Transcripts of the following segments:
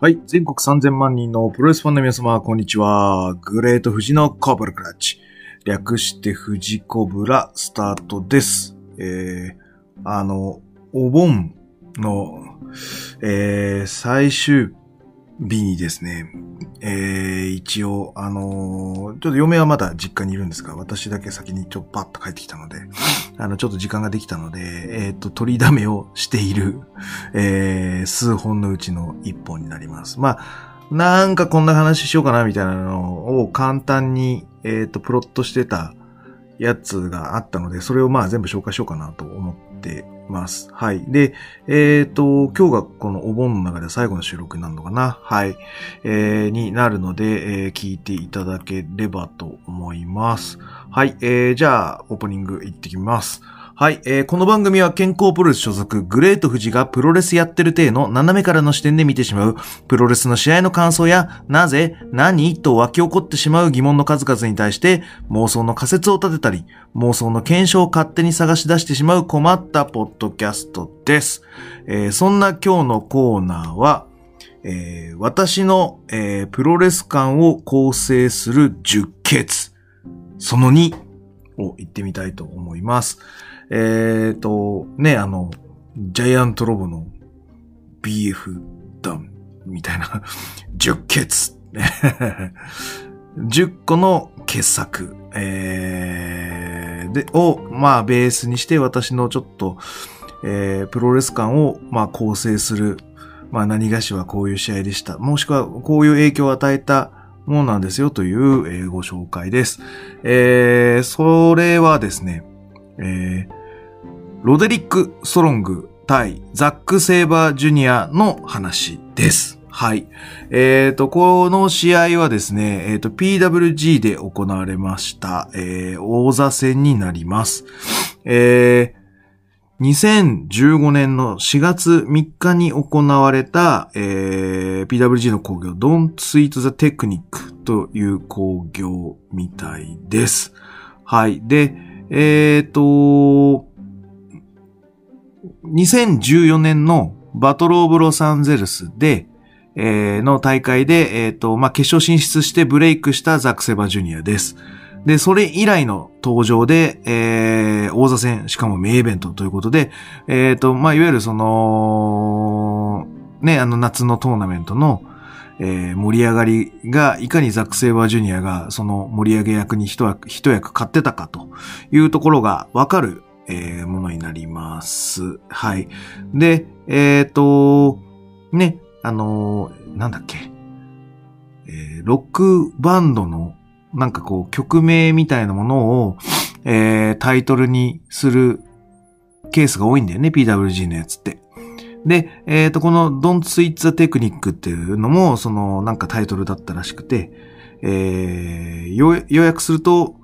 はい。全国3000万人のプロレスファンの皆様、こんにちは。グレート富士のコブラクラッチ。略して富士コブラスタートです。えー、あの、お盆の、えー、最終日にですね、えー、一応、あのーちょっと嫁はまだ実家にいるんですが、私だけ先にちょっとパッと帰ってきたので、あの、ちょっと時間ができたので、えっ、と、取りだめをしている、えー、数本のうちの一本になります。まあ、なんかこんな話しようかなみたいなのを簡単に、えっ、と、プロットしてたやつがあったので、それをまあ全部紹介しようかなと思ってます。はい。で、えっ、と、今日がこのお盆の中で最後の収録になるのかな？はい。えー、になるので、えー聞いていただければと思います。はい。えー、じゃあ、オープニング行ってきます。はい、えーこの番組は健康プロレス所属グレート富士がプロレスやってる体の斜めからの視点で見てしまうプロレスの試合の感想やなぜ、何と湧き起こってしまう疑問の数々に対して妄想の仮説を立てたり妄想の検証を勝手に探し出してしまう困ったポッドキャストです。えーそんな今日のコーナーはえー私の、えープロレス観を構成する十血その2を言ってみたいと思います。えっ、と、ね、あの、ジャイアントロボの BF ダンみたいな、十血。10個の傑作、えーで、を、まあ、ベースにして私のちょっと、えープロレス観を、まあ、構成する、まあ、何がしはこういう試合でした。もしくは、こういう影響を与えたものなんですよという、えーご紹介です。えーそれはですね、えーロデリック・ストロング対ザック・セイバー・ジュニアの話です。はい。えっ、と、この試合はですね、えっ、と、PWG で行われました、えー王座戦になります。えー2015年の4月3日に行われた、えー PWG の興行 Don't Sweet the Technique という興行みたいです。はい。で、えっ、と、2014年のバトルオブロサンゼルスで、えーの大会で、えっ、と、まあ、決勝進出してブレイクしたザック・セバジュニアです。で、それ以来の登場で、えー、王座戦、しかもメイベントということで、えっ、と、まあ、いわゆるその、ね、あの夏のトーナメントの、えー盛り上がりが、いかにザック・セイバージュニアがその盛り上げ役に一役、一役買ってたかというところがわかる、えーものになります。はい。で、えっ、と、ね、あのーなんだっけ、えーロックバンドの、なんかこう、曲名みたいなものを、えータイトルにするケースが多いんだよね、PWG のやつって。で、えっ、と、この Don't Switch the Technique っていうのも、その、なんかタイトルだったらしくて、えー、要約すると、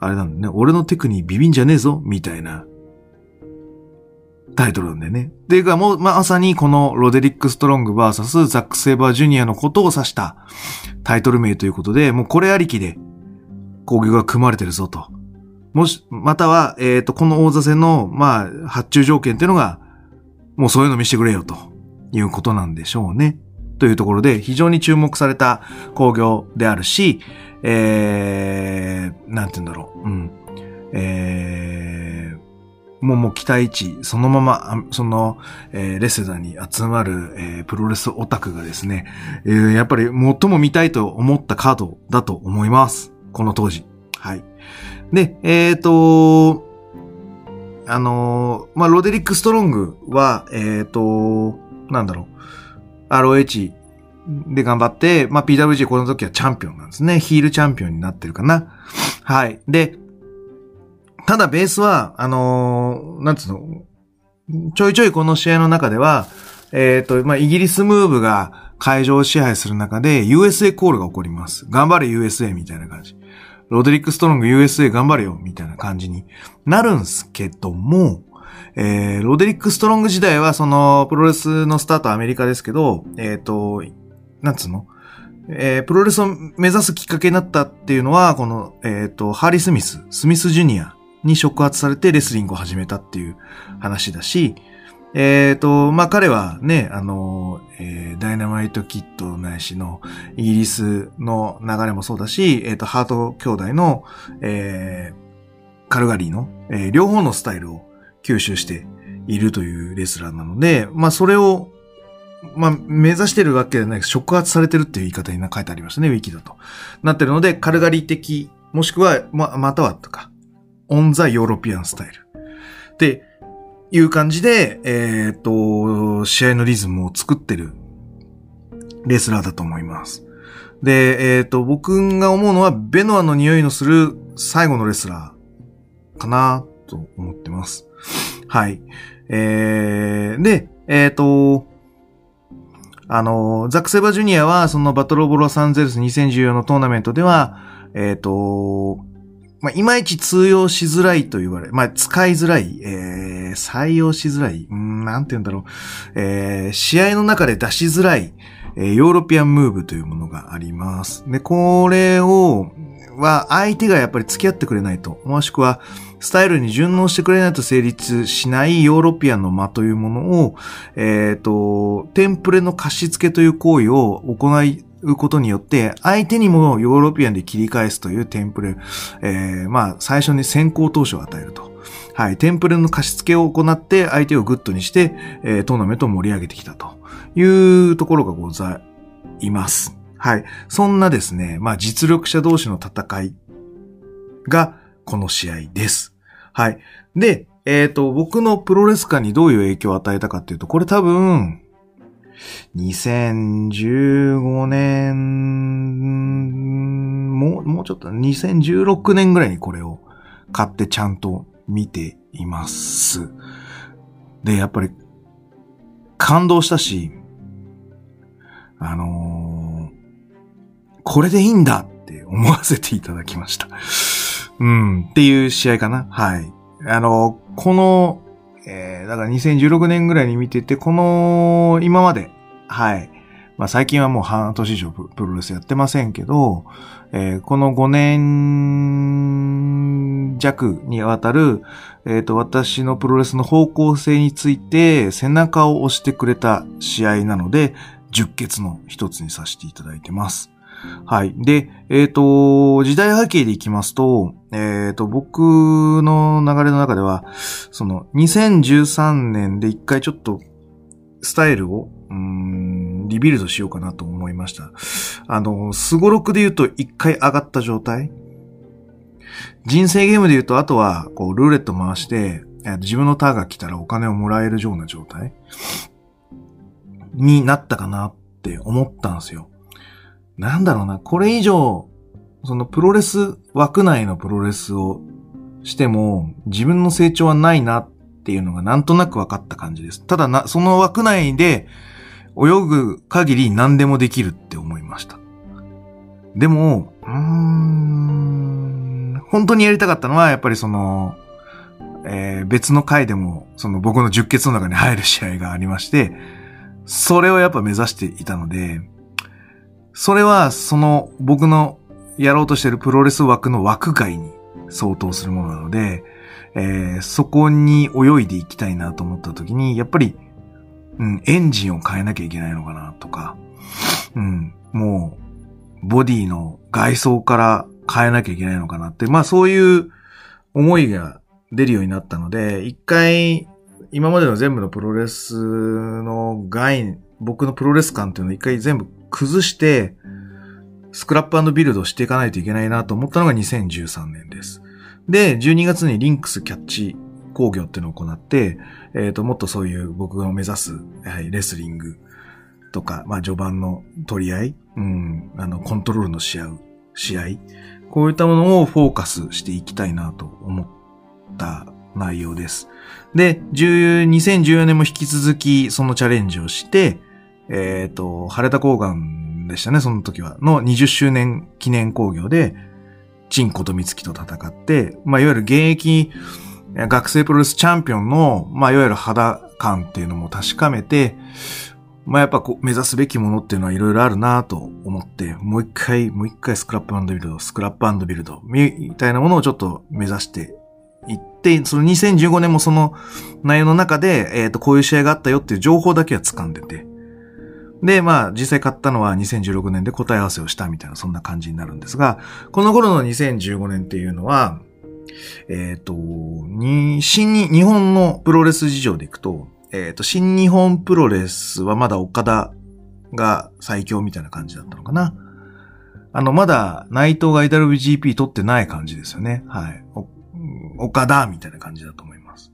あれなんだね、俺のテクニービビんじゃねえぞ、みたいな、タイトルなんだよね。で、がもう、まさにこのロデリック・ストロング VS ザック・セイバー・ジュニアのことを指したタイトル名ということで、もうこれありきで、攻撃が組まれてるぞと。もし、または、えっ、と、この王座戦の、まあ、発注条件っていうのが、もうそういうの見せてくれよということなんでしょうね。というところで、非常に注目された工業であるし、えー、なんて言うんだろう。うん。えー、もうもう期待値、そのまま、その、えーレスラーに集まる、えープロレスオタクがですね、えーやっぱり最も見たいと思ったカードだと思います。この当時。はい。で、えっ、と、あのーまあ、ロデリック・ストロングは、えっ、と、なんだろう、ROH で頑張って、まあ、PWG この時はチャンピオンなんですね。ヒールチャンピオンになってるかな。はい。で、ただベースは、あのーなんつうの、ちょいちょいこの試合の中では、えっ、と、まあ、イギリスムーブが会場を支配する中で USA コールが起こります。頑張れ USA みたいな感じ。ロドリック・ストロング USA 頑張れよみたいな感じになるんすけども、えー、ロデリック・ストロング時代はそのプロレスのスタートはアメリカですけど、えっ、と、なんつうの？えープロレスを目指すきっかけになったっていうのは、この、えっ、と、ハーリー・スミス、スミス・ジュニアに触発されてレスリングを始めたっていう話だし、えっ、と、まあ、彼はね、あの、えーダイナマイトキットないしのイギリスの流れもそうだし、えっ、と、ハート兄弟の、えーカルガリーの、えー両方のスタイルを吸収しているというレスラーなので、まあ、それを、まあ、目指してるわけではない触発されてるっていう言い方に書いてありましたね、ウィキだと。なってるので、カルガリー的、もしくは、ま、またはとか、 on the European style。っていう感じで、えっ、と、試合のリズムを作ってるレスラーだと思います。で、えっ、と、僕が思うのは、ベノアの匂いのする最後のレスラーかなと思ってます。はい。えー、で、えっ、と、あの、ザック・セバジュニアは、そのバトル・オブ・ロサンゼルス2014のトーナメントでは、えっ、と、まあ、いまいち通用しづらいと言われ、まあ、使いづらい、えー、採用しづらい、うん、なんて言うんだろう、えー、試合の中で出しづらい、えーヨーロピアンムーブというものがあります。で、これを、は相手がやっぱり付き合ってくれないと、もしくはスタイルに順応してくれないと成立しないヨーロピアンの間というものを、えっ、と、テンプレの貸し付けという行為を行いうことによって、相手にもヨーロピアンで切り返すというテンプレ、えーまあ、最初に先行投資を与えると。はい。テンプレの貸し付けを行って、相手をグッドにして、えートーナメントを盛り上げてきたというところがございます。はい。そんなですね、まあ実力者同士の戦いがこの試合です。はい。で、えっ、と、僕のプロレス界にどういう影響を与えたかっていうと、これ多分、2015年、もう、もうちょっと、2016年ぐらいにこれを買ってちゃんと見ています。で、やっぱり、感動したし、あのーこれでいいんだって思わせていただきました。うん、っていう試合かな。はい。あの、この、えー、だから2016年ぐらいに見てて、この、今まで、はい。まあ最近はもう半年以上プロレスやってませんけど、えーこの5年弱にわたる、えっ、と、私のプロレスの方向性について背中を押してくれた試合なので、十決の一つにさせていただいてます。はい。で、えっ、と、時代背景でいきますと、えっ、と、僕の流れの中では、その、2013年で一回ちょっと、スタイルを、うん、リビルドしようかなと思いました。あの、スゴロクで言うと一回上がった状態。人生ゲームで言うと、あとは、こう、ルーレット回して、自分のターンが来たらお金をもらえるような状態になったかなって思ったんですよ。なんだろうな、これ以上、そのプロレス枠内のプロレスをしても、自分の成長はないなっていうのがなんとなく分かった感じです。ただな、その枠内で泳ぐ限り何でもできるって思いました。でも、うん、本当にやりたかったのは、やっぱりその、えー別の回でも、その僕の十決の中に入る試合がありまして、それをやっぱ目指していたので、それはその僕のやろうとしているプロレス枠の枠外に相当するものなので、えーそこに泳いでいきたいなと思った時に、やっぱり、うん、エンジンを変えなきゃいけないのかなとか、うん、もう、ボディの外装から変えなきゃいけないのかなって、まあそういう思いが出るようになったので、一回、今までの全部のプロレスの概念、僕のプロレス感っていうのを一回全部崩して、スクラップビルドしていかないといけないなと思ったのが2013年です。で、12月にリンクスキャッチ工業っていうのを行って、えっ、と、もっとそういう僕が目指す、はい、レスリングとか、まあ序盤の取り合い、うん、あの、コントロールのし合う、試合、こういったものをフォーカスしていきたいなと思った内容です。で、2014年も引き続きそのチャレンジをして、えっ、と、晴れた高岩でしたね、その時は。の20周年記念興行で、チンコとミツキと戦って、まあ、いわゆる現役学生プロレスチャンピオンの、まあ、いわゆる肌感っていうのも確かめて、まあ、やっぱこう、目指すべきものっていうのはいろいろあるなと思って、もう一回、もう一回スクラップビルド、スクラップビルド、みたいなものをちょっと目指していって、その2015年もその内容の中で、えっ、ー、と、こういう試合があったよっていう情報だけは掴んでて、で、まあ、実際買ったのは2016年で答え合わせをしたみたいな、そんな感じになるんですが、この頃の2015年っていうのは、えっ、ー、と、に、新に、日本のプロレス事情でいくと、えっ、ー、と、新日本プロレスはまだ岡田が最強みたいな感じだったのかな。あの、まだ内藤が IWGP 取ってない感じですよね。はい。岡田みたいな感じだと思います。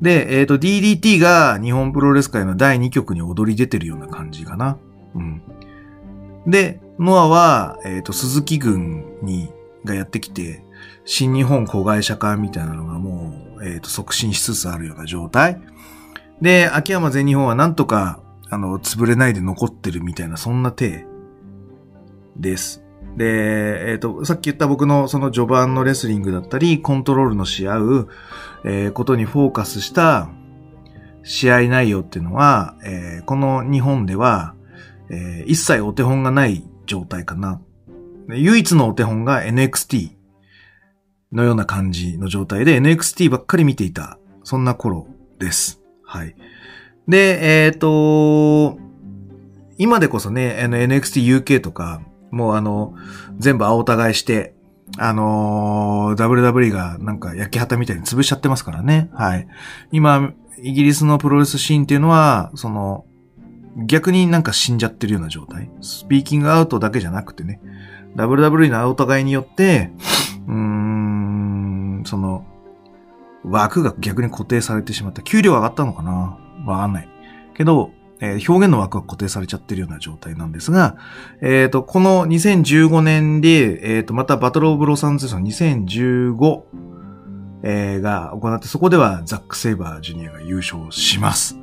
で、えっ、ー、と、DDT が日本プロレス界の第2局に踊り出てるような感じかな。うん。で、ノアは、えっ、ー、と、鈴木軍に、がやってきて、新日本子会社化みたいなのがもう、えっ、ー、と、促進しつつあるような状態。で、秋山全日本はなんとか、あの、潰れないで残ってるみたいな、そんな手です。で、えっ、ー、と、さっき言った僕のその序盤のレスリングだったり、コントロールのし合う、えー、ことにフォーカスした試合内容っていうのは、えー、この日本では、えー、一切お手本がない状態かな。唯一のお手本が NXT のような感じの状態で NXT ばっかり見ていた、そんな頃です。はい。で、えっ、ー、と、今でこそね、NXT UK とか、もうあの、全部青互いして、あのー、WWE がなんか焼き旗みたいに潰しちゃってますからね。はい。今、イギリスのプロレスシーンっていうのは、その、逆になんか死んじゃってるような状態。スピーキングアウトだけじゃなくてね、WWE の青互いによって、うーん、その、枠が逆に固定されてしまった。給料上がったのかな？わかんない。けど、えー、表現の枠が固定されちゃってるような状態なんですが、えっ、ー、と、この2015年で、えっ、ー、と、またバトルオブロサンゼルスの2015、えー、が行って、そこではザック・セイバージュニアが優勝します。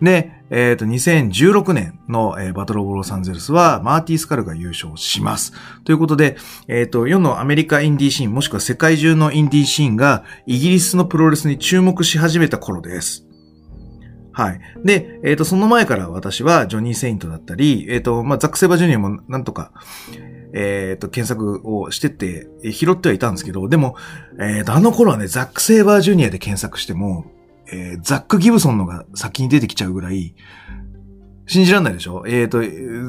で、えっ、ー、と、2016年の、えー、バトルオブロサンゼルスは、マーティー・スカルが優勝します。ということで、えっ、ー、と、世のアメリカインディーシーン、もしくは世界中のインディーシーンが、イギリスのプロレスに注目し始めた頃です。はい。で、えっ、ー、と、その前から私はジョニー・セイントだったり、えっ、ー、と、まあ、ザック・セバージュニアもなんとか、えっ、ー、と、検索をしてって、拾ってはいたんですけど、でも、えっ、と、あの頃はね、ザック・セイバージュニアで検索しても、えザック・ギブソンのが先に出てきちゃうぐらい、信じらんないでしょ？えっ、と、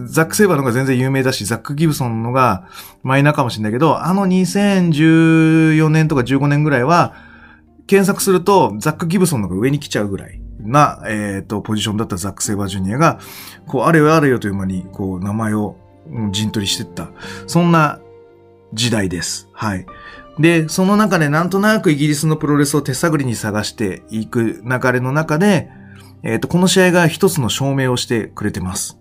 ザック・セイバーのが全然有名だし、ザック・ギブソンのがマイナーかもしれないけど、あの2014年とか15年ぐらいは、検索すると、ザック・ギブソンのが上に来ちゃうぐらい。な、えっ、ー、と、ポジションだったザック・セイバージュニアが、こう、あれよあれよという間に、こう、名前を陣取りしてった。そんな時代です。はい。で、その中でなんとなくイギリスのプロレスを手探りに探していく流れの中で、えっ、ー、と、この試合が一つの証明をしてくれてます。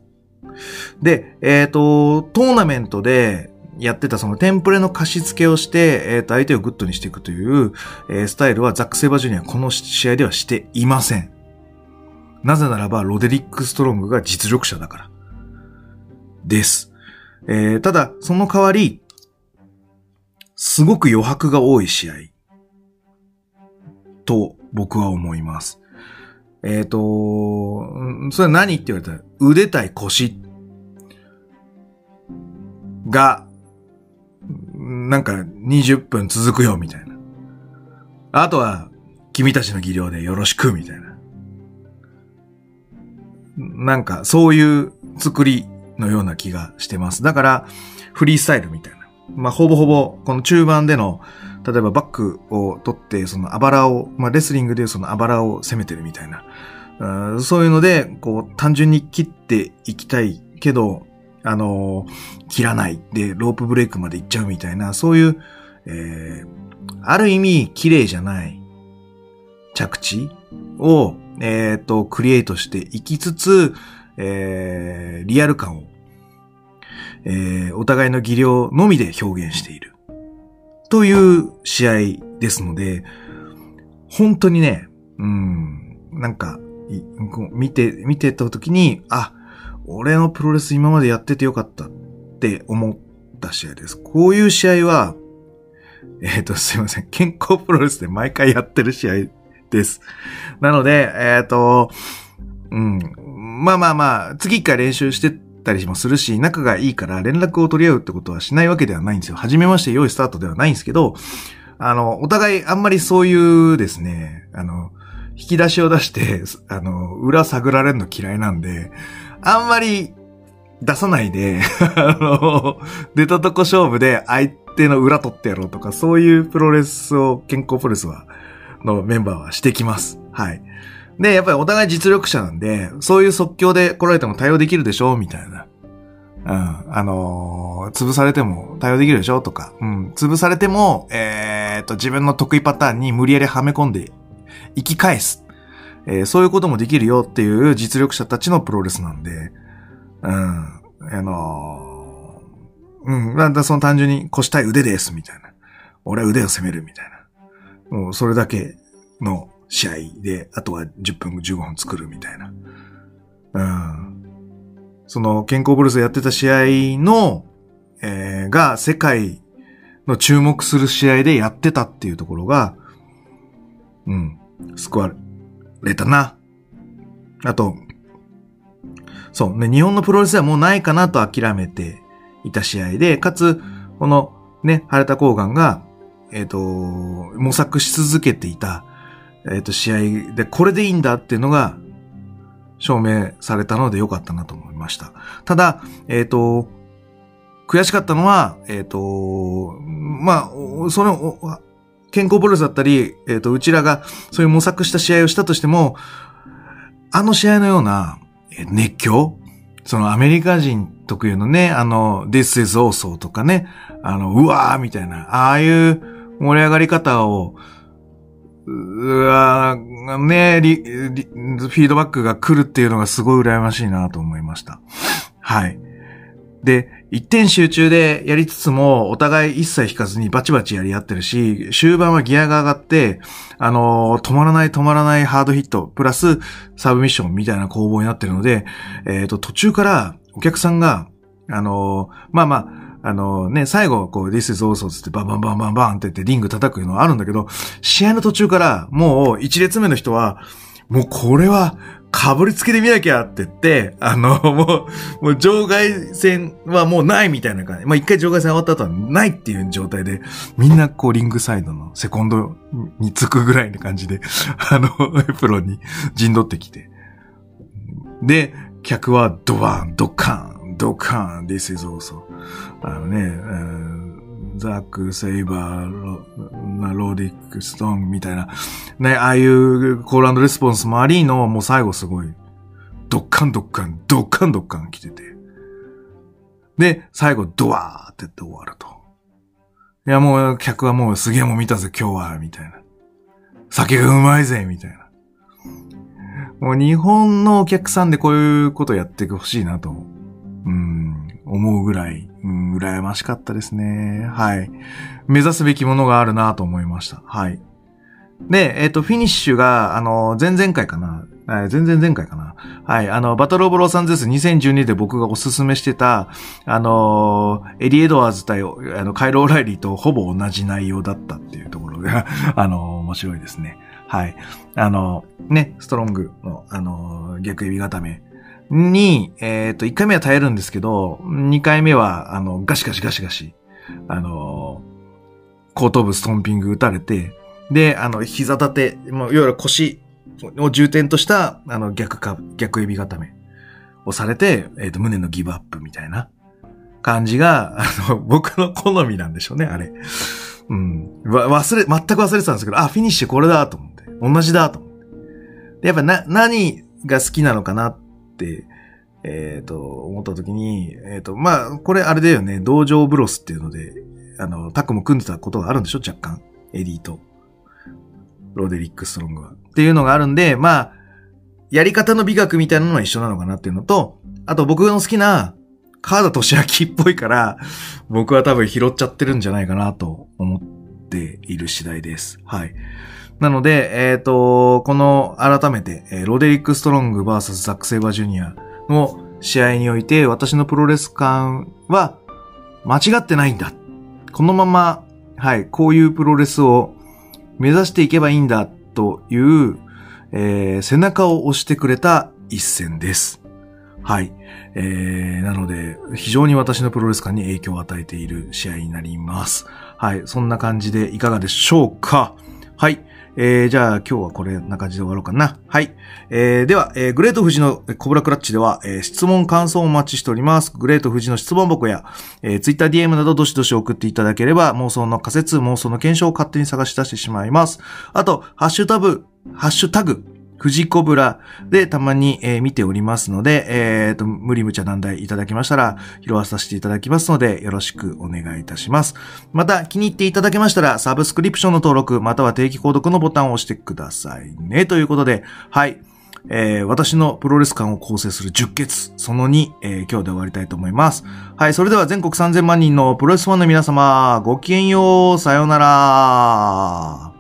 で、えっ、ー、と、トーナメントでやってたそのテンプレの貸し付けをして、えっ、ー、と、相手をグッドにしていくという、えー、スタイルはザック・セイバージュニアこの試合ではしていません。なぜならば、ロデリック・ストロングが実力者だから。です。えー、ただ、その代わり、すごく余白が多い試合。と、僕は思います。えっ、ー、と、それは何って言われたら、腕対腰が、なんか20分続くよ、みたいな。あとは、君たちの技量でよろしく、みたいな。なんか、そういう作りのような気がしてます。だから、フリースタイルみたいな。まあ、ほぼほぼ、この中盤での、例えばバックを取って、そのあばらを、まあ、レスリングでそのあばらを攻めてるみたいな。うそういうので、こう、単純に切っていきたいけど、あのー、切らないで、ロープブレイクまで行っちゃうみたいな、そういう、えー、ある意味、綺麗じゃない着地を、えっ、ー、と、クリエイトしていきつつ、えー、リアル感を、えー、お互いの技量のみで表現している。という試合ですので、本当にね、うん、なんか、見て、見てた時に、あ、俺のプロレス今までやっててよかったって思った試合です。こういう試合は、えっ、ー、と、すいません。健康プロレスで毎回やってる試合です。なので、えっ、ー、と、うん。まあまあまあ、次一回練習してたりもするし、仲がいいから連絡を取り合うってことはしないわけではないんですよ。初めまして良いスタートではないんですけど、あの、お互いあんまりそういうですね、あの、引き出しを出して、あの、裏探られるの嫌いなんで、あんまり出さないで、あの、出たとこ勝負で相手の裏取ってやろうとか、そういうプロレスを健康プロレスは、のメンバーはしてきます。はい。で、やっぱりお互い実力者なんで、そういう即興で来られても対応できるでしょみたいな。うん。あのー、潰されても対応できるでしょとか。うん。潰されても、えー、っと、自分の得意パターンに無理やりはめ込んで、生き返す。えー、そういうこともできるよっていう実力者たちのプロレスなんで、うん。あのー、うん。なんだその単純に越したい腕です、みたいな。俺は腕を攻める、みたいな。もうそれだけの試合で、あとは10分15分作るみたいな。うん。その健康ブルースやってた試合の、えー、が世界の注目する試合でやってたっていうところが、うん、救われたな。あと、そうね、日本のプロレスはもうないかなと諦めていた試合で、かつ、このね、晴れた抗がが、えっ、ー、と、模索し続けていた、えっ、ー、と、試合で、これでいいんだっていうのが、証明されたので良かったなと思いました。ただ、えっ、ー、と、悔しかったのは、えっ、と、まあ、その、健康プロレスだったり、えっ、と、うちらがそういう模索した試合をしたとしても、あの試合のような熱狂そのアメリカ人特有のね、あの、This is also とかね、あの、うわーみたいな、ああいう盛り上がり方を、うわねリ、リ、フィードバックが来るっていうのがすごい羨ましいなと思いました。はい。で、一点集中でやりつつも、お互い一切引かずにバチバチやり合ってるし、終盤はギアが上がって、あのー、止まらない止まらないハードヒット、プラスサブミッションみたいな攻防になってるので、えっ、ー、と、途中からお客さんが、あのー、まあまあ、あのね、最後、こう、This is also ってバンバンバンバンバンって言ってリング叩くのはあるんだけど、試合の途中からもう一列目の人は、もうこれは、かぶりつけで見なきゃって言って、あの、もう、もう場外戦はもうないみたいな感じ。まあ、一回場外戦終わった後はないっていう状態で、みんなこうリングサイドのセコンドにつくぐらいの感じで、あの、エプロンに陣取ってきて。で、客はドワン、ドカーン、ドカン、This is also あのね、ザック、セイバー、ロローディック、ストーンみたいな、ね、ああいうコールレスポンスもありの、もう最後すごい、ドッカンドッカン、ドッカンドッカン来てて。で、最後ドワーってって終わると。いや、もう客はもうすげえもん見たぜ、今日は、みたいな。酒がうまいぜ、みたいな。もう日本のお客さんでこういうことやってほしいなと、うん、思うぐらい、うん、羨ましかったですね。はい。目指すべきものがあるなと思いました。はい。で、えっ、ー、と、フィニッシュが、あの、前々回かな。はい、前々前回かな。はい。あの、バトルオブロサンゼルス2012で僕がおすすめしてた、あの、エディ・エドワーズ対、あの、カイル・オライリーとほぼ同じ内容だったっていうところが、あの、面白いですね。はい。あの、ね、ストロングの、あの、逆指固めに、えっ、ー、と、1回目は耐えるんですけど、2回目は、あの、ガシガシガシガシ、あの、後頭部ストンピング打たれて、で、あの、膝立て、もういわゆる腰を重点とした、あの、逆か、逆指固めをされて、えっ、ー、と、胸のギブアップみたいな感じが、あの、僕の好みなんでしょうね、あれ。うん。忘れ、全く忘れてたんですけど、あ、フィニッシュこれだと思って。同じだと思って。で、やっぱな、何が好きなのかなっ、えっ、ー、と、思った時に、えっ、ー、と、まあ、これあれだよね、道場ブロスっていうので、あの、タッグも組んでたことがあるんでしょ？若干。エディと、ロデリック・ストロングは。っていうのがあるんで、まあ、やり方の美学みたいなのは一緒なのかなっていうのと、あと僕の好きな、川田俊明っぽいから、僕は多分拾っちゃってるんじゃないかなと思っている次第です。はい。なので、えっ、ー、と、この改めて、えー、ロデリック・ストロング VS ザック・セイバージュニアの試合において、私のプロレス感は間違ってないんだ。このまま、はい、こういうプロレスを目指していけばいいんだという、えー、背中を押してくれた一戦です。はい。えー、なので、非常に私のプロレス感に影響を与えている試合になります。はい。そんな感じでいかがでしょうかはい。えー、じゃあ今日はこれな感じで終わろうかな。はい。えー、では、えー、グレート富士のコブラクラッチでは、えー、質問、感想をお待ちしております。グレート富士の質問箱や、えー、ツイッター DM などどしどし送っていただければ、妄想の仮説、妄想の検証を勝手に探し出してしまいます。あと、ハッシュタブ、ハッシュタグ、富士コブラでたまに、えー、見ておりますので、えっ、ー、と、無理無茶難題いただきましたら、拾わさせていただきますので、よろしくお願いいたします。また、気に入っていただけましたら、サブスクリプションの登録、または定期購読のボタンを押してくださいね。ということで、はい。えー、私のプロレス感を構成する10決、その2、えー、今日で終わりたいと思います。はい、それでは全国3000万人のプロレスファンの皆様、ごきげんよう、さようなら。